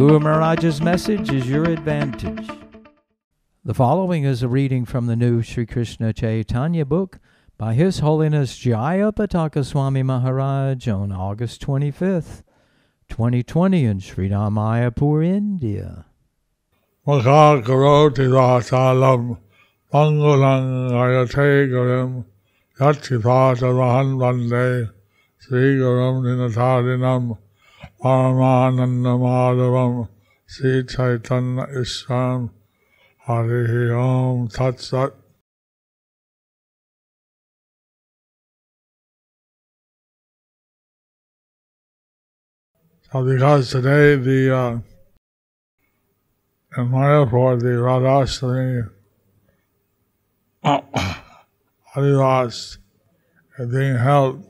Guru Maharaj's message is your advantage. The following is a reading from the new Sri Krishna Chaitanya book by His Holiness Jaya Pataka Swami Maharaj on August 25th, 2020 in Sri Ramayapur, India. Mukha karoti vasalam mangulang ayate garam yatti vahan vande Sri Gurum Dinatarinam Paramananda Madhavam Sri Chaitanya Ishram Harihi Om Tat Sat So because today the uh, in Mayapur, the Radhashtami Adivas is being held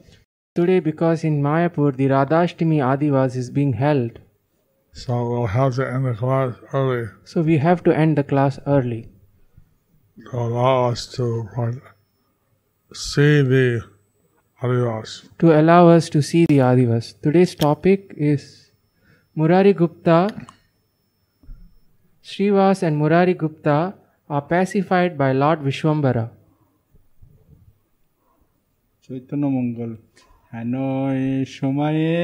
Today, because in Mayapur the Radhashtami Adivas is being held, So we'll have to end the class early so we have to end the class early to allow us to part- see the Adivas. to allow us to see the Adivas. Today's topic is Murari Gupta. Srivas and Murari Gupta are pacified by Lord Vishwambara. Chaitanya মঙ্গল হেনয় সময়ে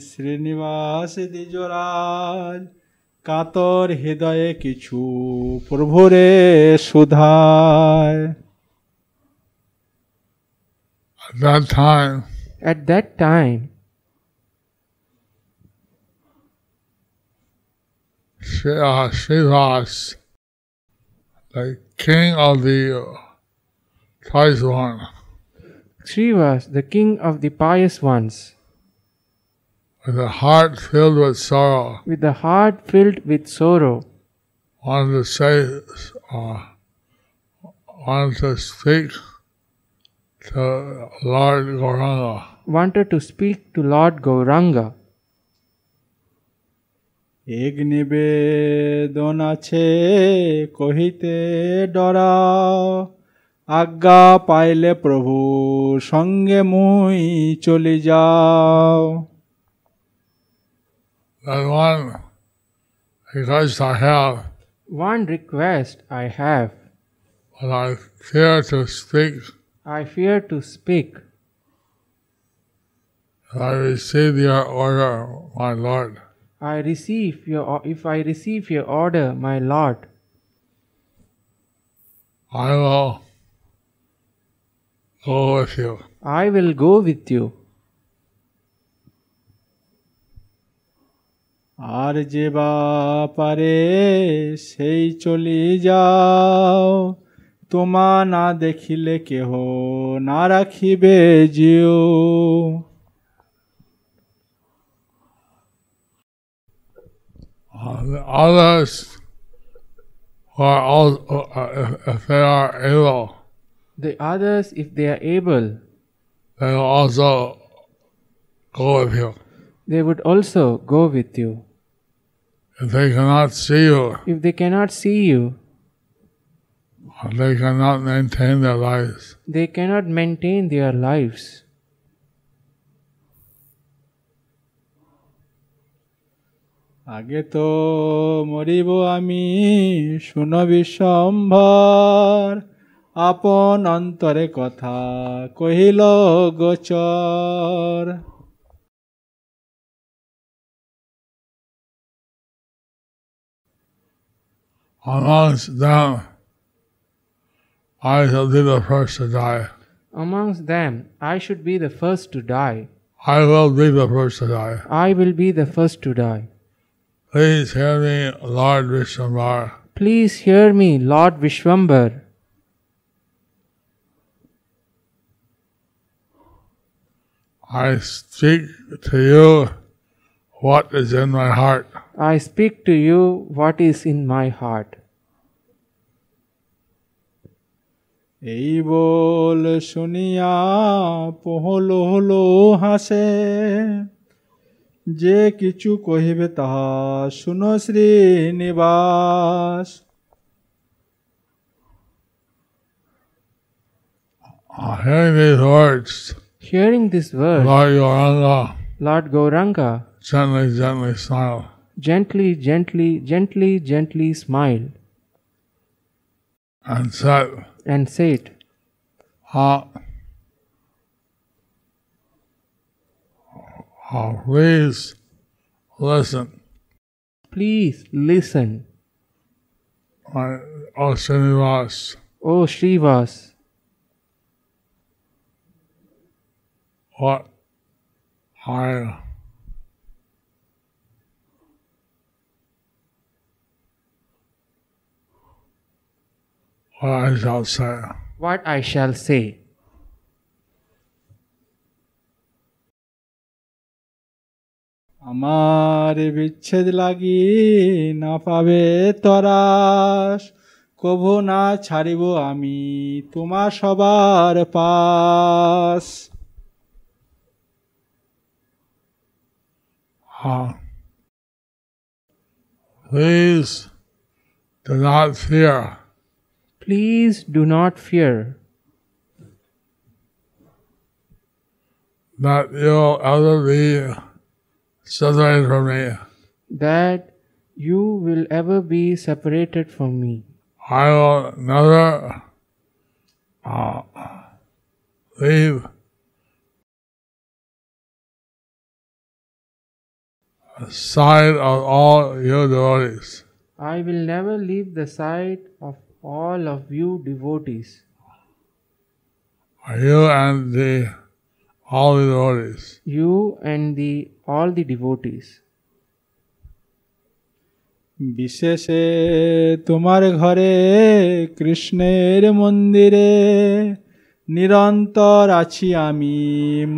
শ্রীনিবাস দ্বিজরাজ কাতর হৃদয়ে কিছু প্রভুরে Srivas like king of the thighs one Srivas, the king of the pious ones, with a heart filled with sorrow, with a heart filled with sorrow, wanted to say, uh, wanted to speak to Lord Gauranga. wanted to speak to Lord Gauranga. এক নিবেদন আছে কহিতে ডরাও আজ্ঞা পাইলে প্রভু সঙ্গে মুই চলি যাও That one, because I have, One request I have. but I fear to speak, I fear to speak. I receive your order, my Lord. I receive your if I receive your order, my Lord, I will go with you. I will go with you. আর যে বা পারে সেই চলি যাও তোমা না দেখিলে কেহ না রাখিবে Jio Uh, the others who are also, uh, if, if they are able, The others, if they are able, they will also go with you. they would also go with you. If they cannot see you, If they cannot see you, they cannot maintain their lives. they cannot maintain their lives. আগে তো মরিব আমি শুনবি সম্ভার আপন অন্তরে কথা কহিল গোচর Amongst them, I shall be the first to die. Amongst them, I should be the first to die. I will be the first to die. I will be the first to die. Please hear me, Lord Vishwambar. Please hear me, Lord Vishwambar. I speak to you what is in my heart. I speak to you what is in my heart. এই বল শুনিয়া পহল হলো হাসে যে কিছু কহিবে তাহা শুনো Srinivas Uh, hearing these words, Hearing this word, Lord Gauranga Lord Gauranga gently, gently smiled. gently, gently, gently, gently smiled and said, and said, uh, uh, please listen, Please listen, my O Srinivas, O Srivas, what I what I shall say. what I shall say. আমার বিচ্ছেদ লাগি না পাবে তরাস কভু না ছাড়িব আমি তোমার সবার পাস Uh, please do not fear Please do not fear that you'll ever be separated from me. that you will ever be separated from me. I will never uh, leave side of all you devotees. I will never leave the side of all of you devotees, You and the all the devotees. you and the all the devotees. বিশেষে তোমার ঘরে কৃষ্ণের মন্দিরে নিরন্তর আছি আমি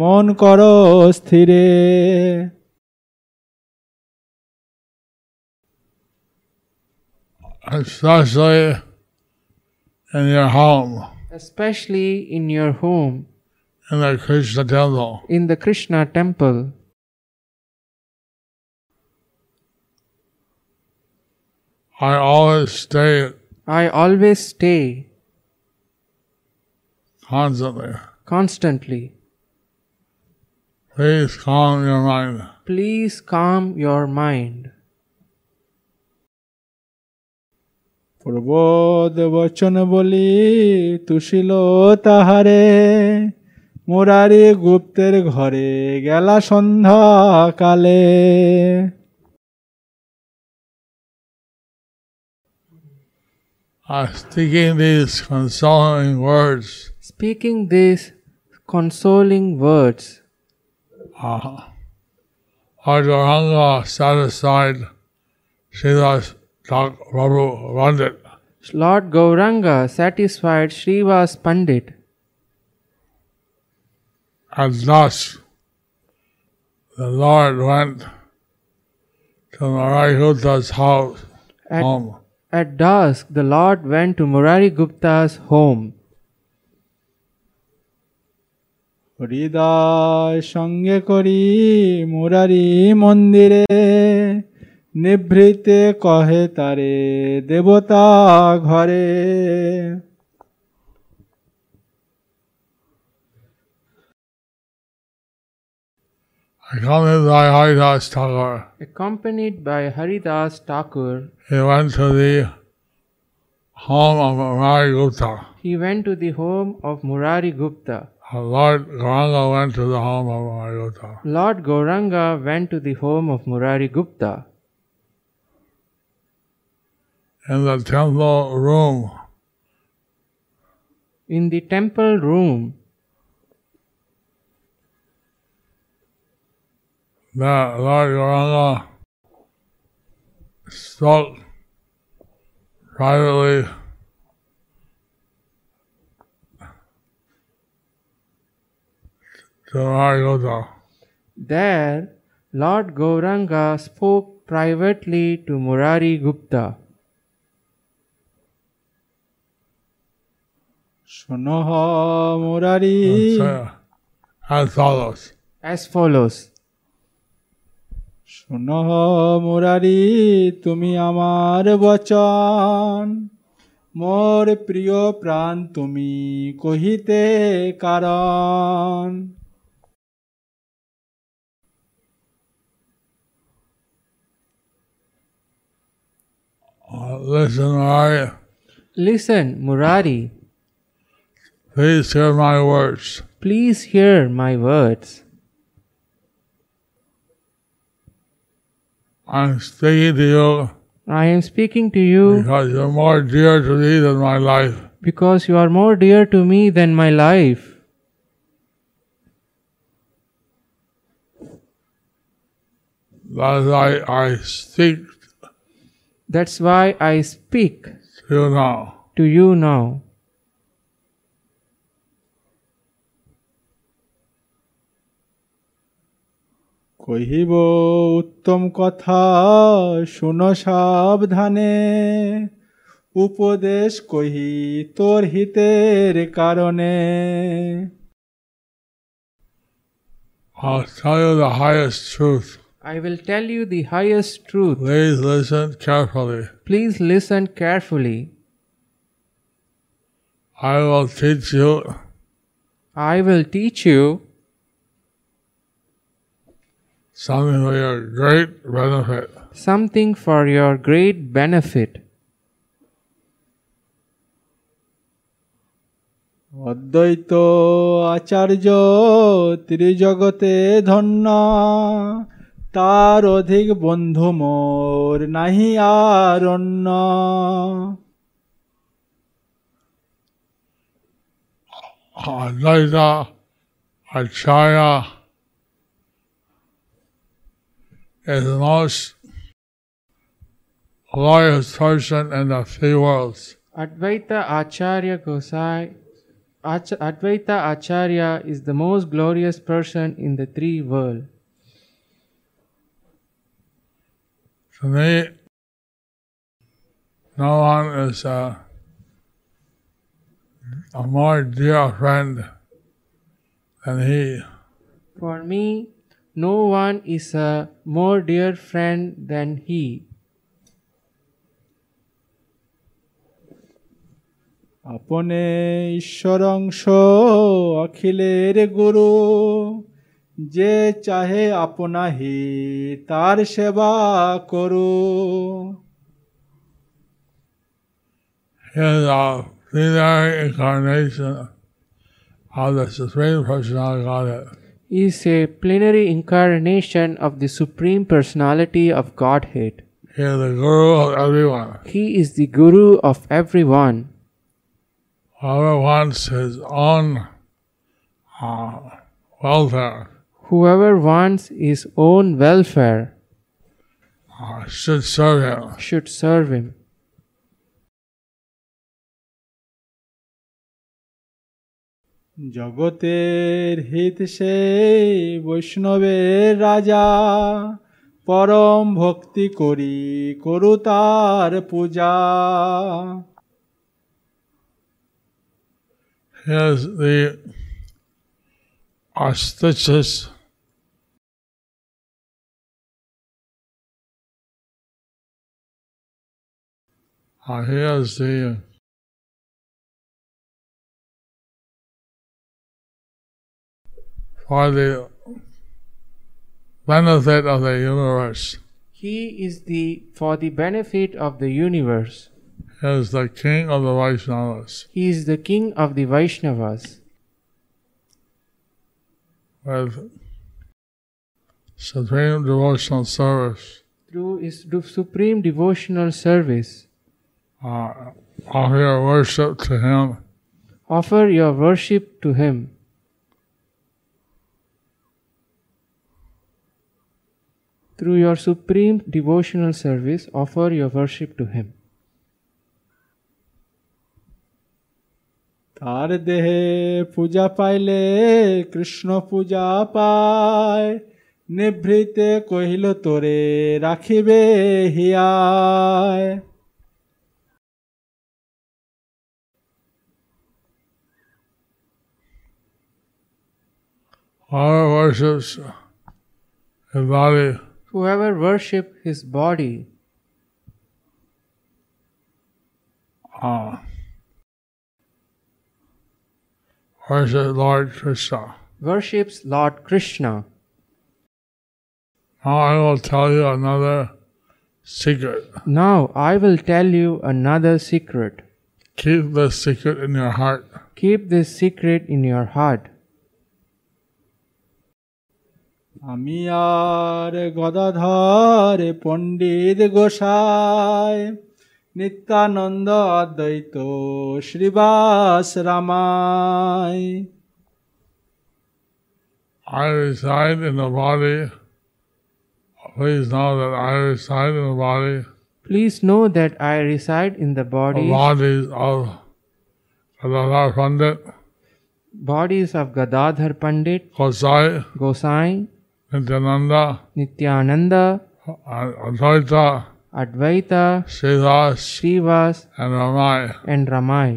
মন করো স্থিরে especially in your home, Especially in your home, in the Krishna temple. in the Krishna temple. I always stay I always stay constantly. constantly. Please calm your mind. Please calm your mind. প্রবোধ বচন বলি তুষিল তাহারে মুরারি গুপ্তের ঘরে গেলা সন্ধ্যা কালে Uh, speaking these consoling words, Speaking these consoling words, uh, Ardharanga satisfied Sridas Prabhu Pandit. Lord Gauranga satisfied Shrivas Pandit. At dusk, the Lord went to Murari Gupta's house, at, home. At dusk, the Lord went to Murari Gupta's home. হৃদয় সঙ্গে করি মুরারি মন্দিরে নিভৃতে কহে তারে দেবতা ঘরে Accompanied by Haridas Thakur, Accompanied by Haridas Thakur, he went to the home of Marigutta. he went to the home of Murari Gupta. Lord Gauranga went to the home of Marigutta. Lord Gauranga went to the home of Murari Gupta. In the temple room, In the temple room, the Lord Gauranga spoke privately to Murari Gupta. there Lord Gauranga spoke privately to Murari Gupta. শোনহ Murari as follows. as follows শোনহ Murari তুমি আমার বচন মোর প্রিয় প্রাণ তুমি কহিতে কারণ Uh, listen, Mari. Listen, Murari, Please hear my words. please hear my words. I'm speaking to you I am speaking to you because you're more dear to me than my life. because you are more dear to me than my life. That's why I speak That's why I speak to you now. to you now. কহিব উত্তম কথা শুন সাবধানে উপদেশ কহি তোর হিতের কারণে I'll tell you the highest truth. I will tell you the highest truth. Please listen carefully. Please listen carefully. I will teach you I will teach you something for your great benefit. something for your great benefit. অদ্বৈত আচার্য ত্রিজগতে ধন্য তার অধিক বন্ধু মোর নাহি আর অন্য Advaita Acharya is the most glorious person in the three worlds. Advaita Acharya Gosai Ach- Advaita Acharya is the most glorious person in the three worlds. To me, no one is a, a more dear friend than he. For me, no one is a more dear friend than he. আপনে ঈশ্বরংশ অখিলের গুরু যে চাহে আপনাহি তার সেবা করু He is a plenary incarnation of the Supreme Personality of Godhead. Is a plenary incarnation of the Supreme Personality of Godhead. He is the Guru of everyone. He is the Guru of everyone. Whoever wants his own uh, welfare Whoever wants his own welfare uh, should serve him. should serve him. জগতের হিত সেই বৈষ্ণবের রাজা। পরম ভক্তি করি করু তার পূজা। Is the uh, for the benefit of the universe. He is the for the benefit of the universe. He is the king of the Vaishnavas. He is the king of the Vaishnavas. with supreme devotional service. Through his supreme devotional service, Uh, offer your worship to him offer your worship to him. Through your supreme devotional service, offer your worship to him. তার দেহে পূজা পাইলে কৃষ্ণ পূজা পায় নিভৃতে কহিল তোরে রাখিবে হিয়ায় Whoever worships his body Whoever worship his body uh, worships Lord Krishna. worships Lord Krishna. Now I will tell you another secret. Now I will tell you another secret. Keep this secret in your heart. Keep this secret in your heart. আমি আর গদাধর পণ্ডিত গোসাই নিত্যানন্দ অদ্বৈত Srivas রামায় I reside in the body. Please know that I reside in the body. Please know that I reside in the The bodies, bodies of Gadadhar Pandit, bodies of Gadadhar Pandit, Gosai, Gosai, Nityananda, Nityananda, Advaita, Advaita, Sridhas, Srivas, and Ramai. and Ramai.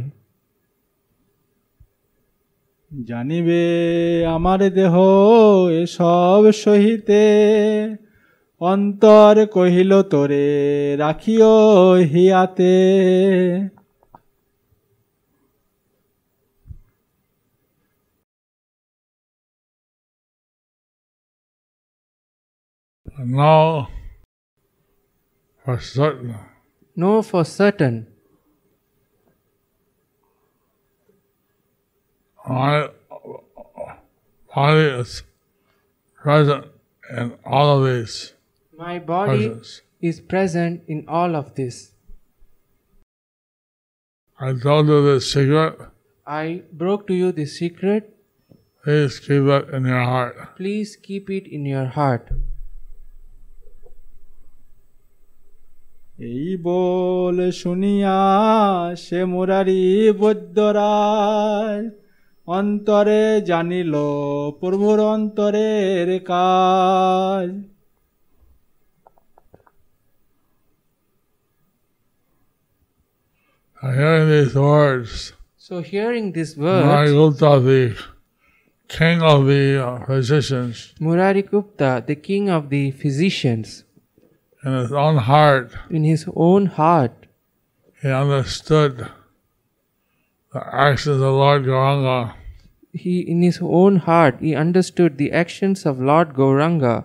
জানিবে আমার দেহ এসব সহিতে অন্তর কহিল তোরে রাখিও হিয়াতে Know for certain Know for certain my body is present in all of these my body presence. is present in all of this. I told you this secret. I broke to you the secret. Please keep it in your heart. Please keep it in your heart. এই বল শুনিয়া সে মুরারি বৈদ্যরায় অন্তরে জানিল প্রভুর অন্তরের কাজ Hearing these words, So, hearing these Murari words, Gupta, the king of the uh, physicians, Murari Gupta, the king of the physicians, in his own heart, in his own heart, he understood the actions of Lord Gauranga he in his own heart he understood the actions of Lord Gauranga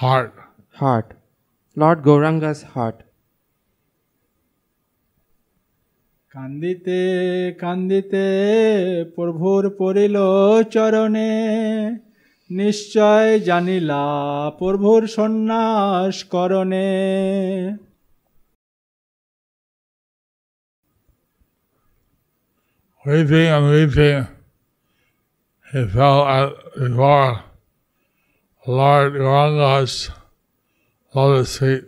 heart. heart, Lord Gauranga's heart. কান্দিতে কান্দিতে প্রভুর পড়িল চরণে নিশ্চয় জানিলা প্রভুর সন্ন্যাস করণে। Weeping and weeping, he fell at before Lord Gauranga's lotus feet.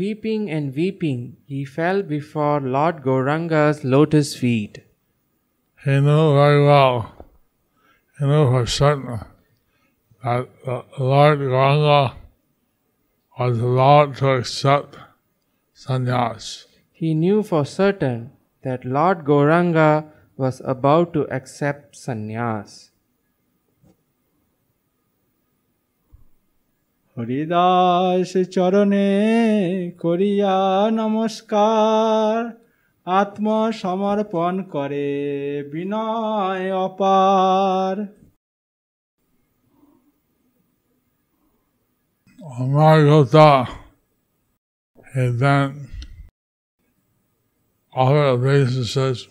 Weeping and weeping, he fell before Lord Gauranga's lotus feet. He knew very well, he knew for certain that Lord Gauranga was allowed to accept sannyas. He knew for certain that Lord Gauranga was about to accept sannyas. Haridas চরণে করিয়া নমস্কার আত্মসমর্পণ করে বিনয় অপার Murari Gupta, he then offered obeisances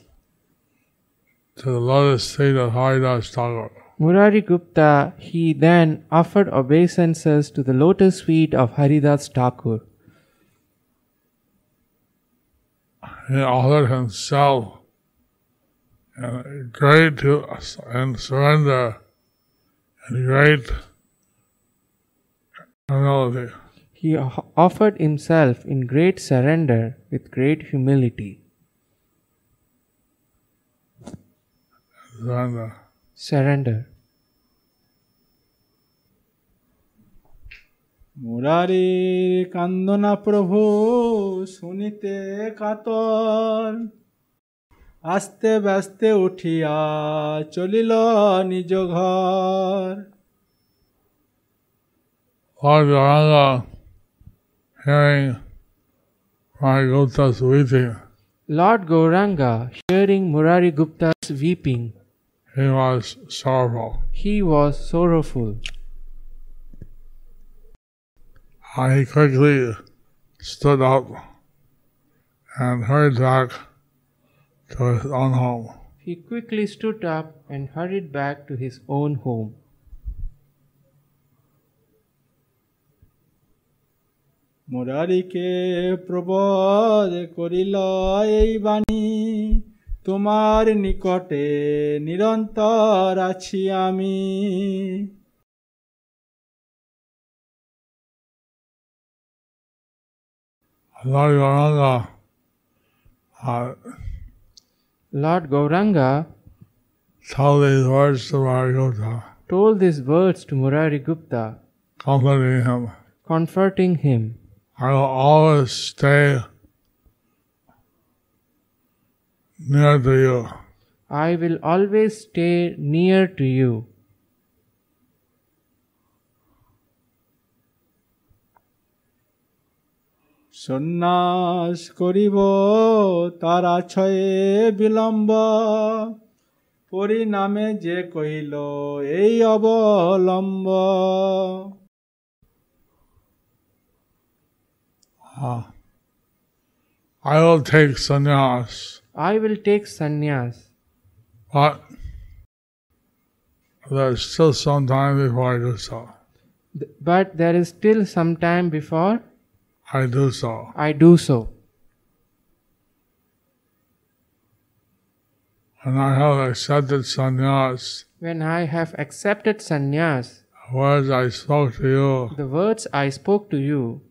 to the lotus feet of Haridas Thakur. Murari Gupta, he then offered obeisances to the lotus feet of Haridas Thakur. He offered himself in great to and surrender and great humility. He o- offered himself in great surrender with great humility. Surrender. Surrender. মুরারির কান্দনা প্রভু শুনিতে কাতর আস্তে ব্যস্তে উঠিয়া চলিল নিজ ঘর Lord Gauranga, hearing my Gupta's weeping, Lord Gauranga, hearing Murari Gupta's weeping, he was sorrowful. he was sorrowful. He quickly stood up and hurried back to his own home. He quickly stood up and hurried back to his own home. মুরারিকে প্রবোধ করিল এই বাণী তোমার নিকটে নিরন্তর আছি আমি Lord Gauranga uh, Lord Gauranga told these words to Marigopta, told these words to Murari Gupta, comforting him. comforting him. I will always stay near to you. I will always stay near to you. সন্ন্যাস করিব তার আছয়ে বিলম্ব পরিণামে যে কহিল এই অবলম্ব Uh, I will take sannyas, I will take sannyas, but there's still some time before I do so. But there is still some time before I do so. I do so. And I have accepted sannyas. When I have accepted sannyas, The words I spoke to you, the words I spoke to you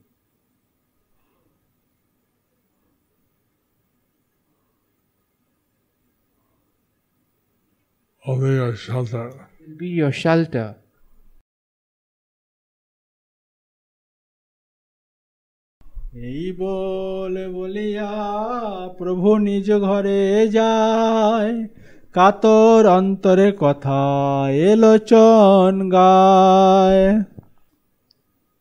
will be your shelter. will be your shelter. এই বলে বলিয়া প্রভু নিজ ঘরে যায় কাতর অন্তরে কথা এলোচন গায়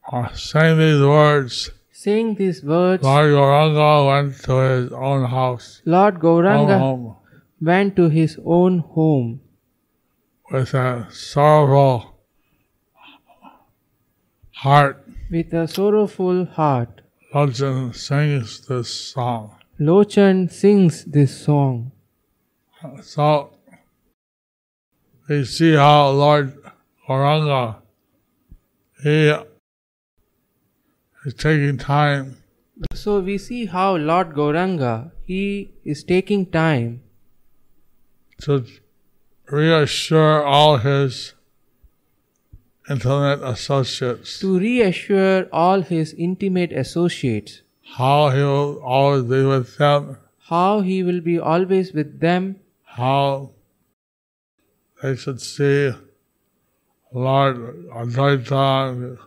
Uh, saying these words, Saying these words, Lord Gauranga went to his own house, Lord own Gauranga home, went to his own home with a sorrowful heart. with a sorrowful heart. Lochan sings this song. Lochan sings this song. So we see how Lord Gauranga he is taking time So we see how Lord Gauranga he is taking time to reassure all his intimate associates to reassure all his intimate associates how he will always be with them, how he will be always with them, how they should see Lord Advaita,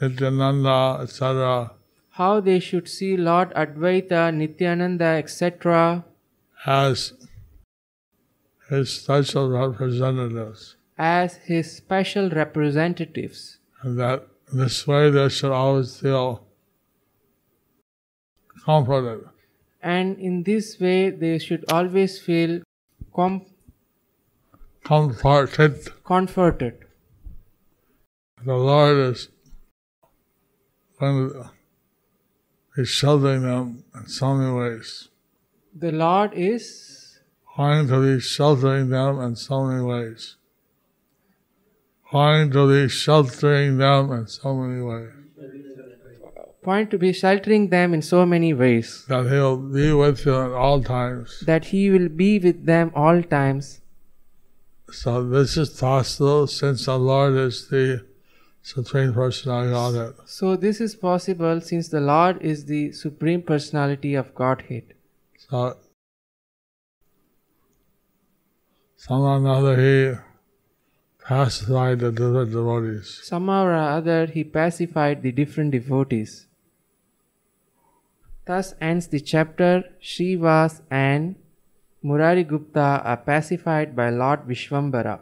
Nityananda, etc. how they should see Lord Advaita, Nityananda, etc. as his special representatives. as his special representatives. And that this way they should always feel comforted. And in this way, they should always feel com- Comforted. comforted. The Lord is to be sheltering them in so many ways. The Lord is Going to be sheltering them in so many ways. Going to be sheltering them in so many ways. point to be sheltering them in so many ways. That He'll be with you at all times. That He will be with them all times. So this is possible since the Lord is the Supreme Personality of Godhead. So, this is possible since the Lord is the Supreme Personality of Godhead. So somehow or another he pacified the different devotees. Somehow or other, he pacified the different devotees. Thus ends the chapter Srivas and Murari Gupta are pacified by Lord Vishwambara.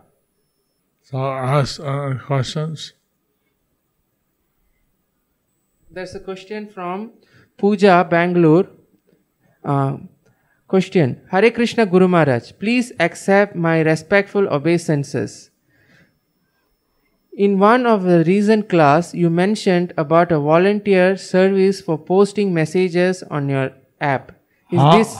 So ask uh, questions. There's a question from Pooja, Bangalore. Uh, question Hare Krishna Guru Maharaj, please accept my respectful obeisances. In one of the recent class, you mentioned about a volunteer service for posting messages on your app. Is Huh? this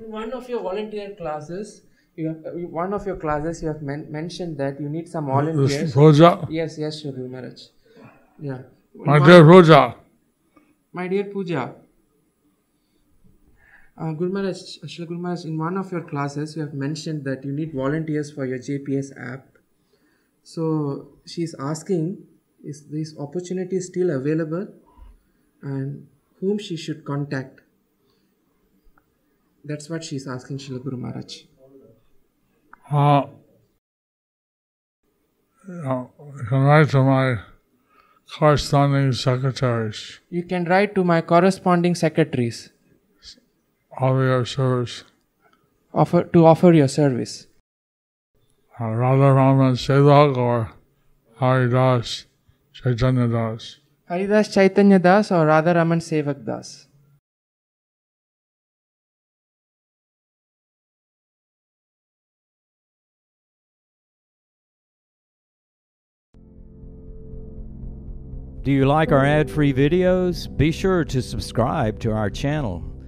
in one of your volunteer classes? You have, uh, one of your classes you have men- mentioned that you need some This volunteers. Roja, Yes, yes, Shri Guru Maharaj. Yeah. my One- dear Roja, my dear Pooja, uh, Guru Maharaj, Shri Guru Maharaj, in one of your classes, you have mentioned that you need volunteers for your JPS app. So she's asking, is this opportunity still available, and whom she should contact? That's what she's asking, Shri Guru Maharaj. uh, you you can write to my corresponding secretaries You can write to my corresponding secretaries of your service. offer to offer your service. Uh, Radha Raman Sevak or Haridas Chaitanya Das. Haridas Chaitanya Das or Radharaman Sevak Das. Do you like our ad free videos? Be sure to subscribe to our channel.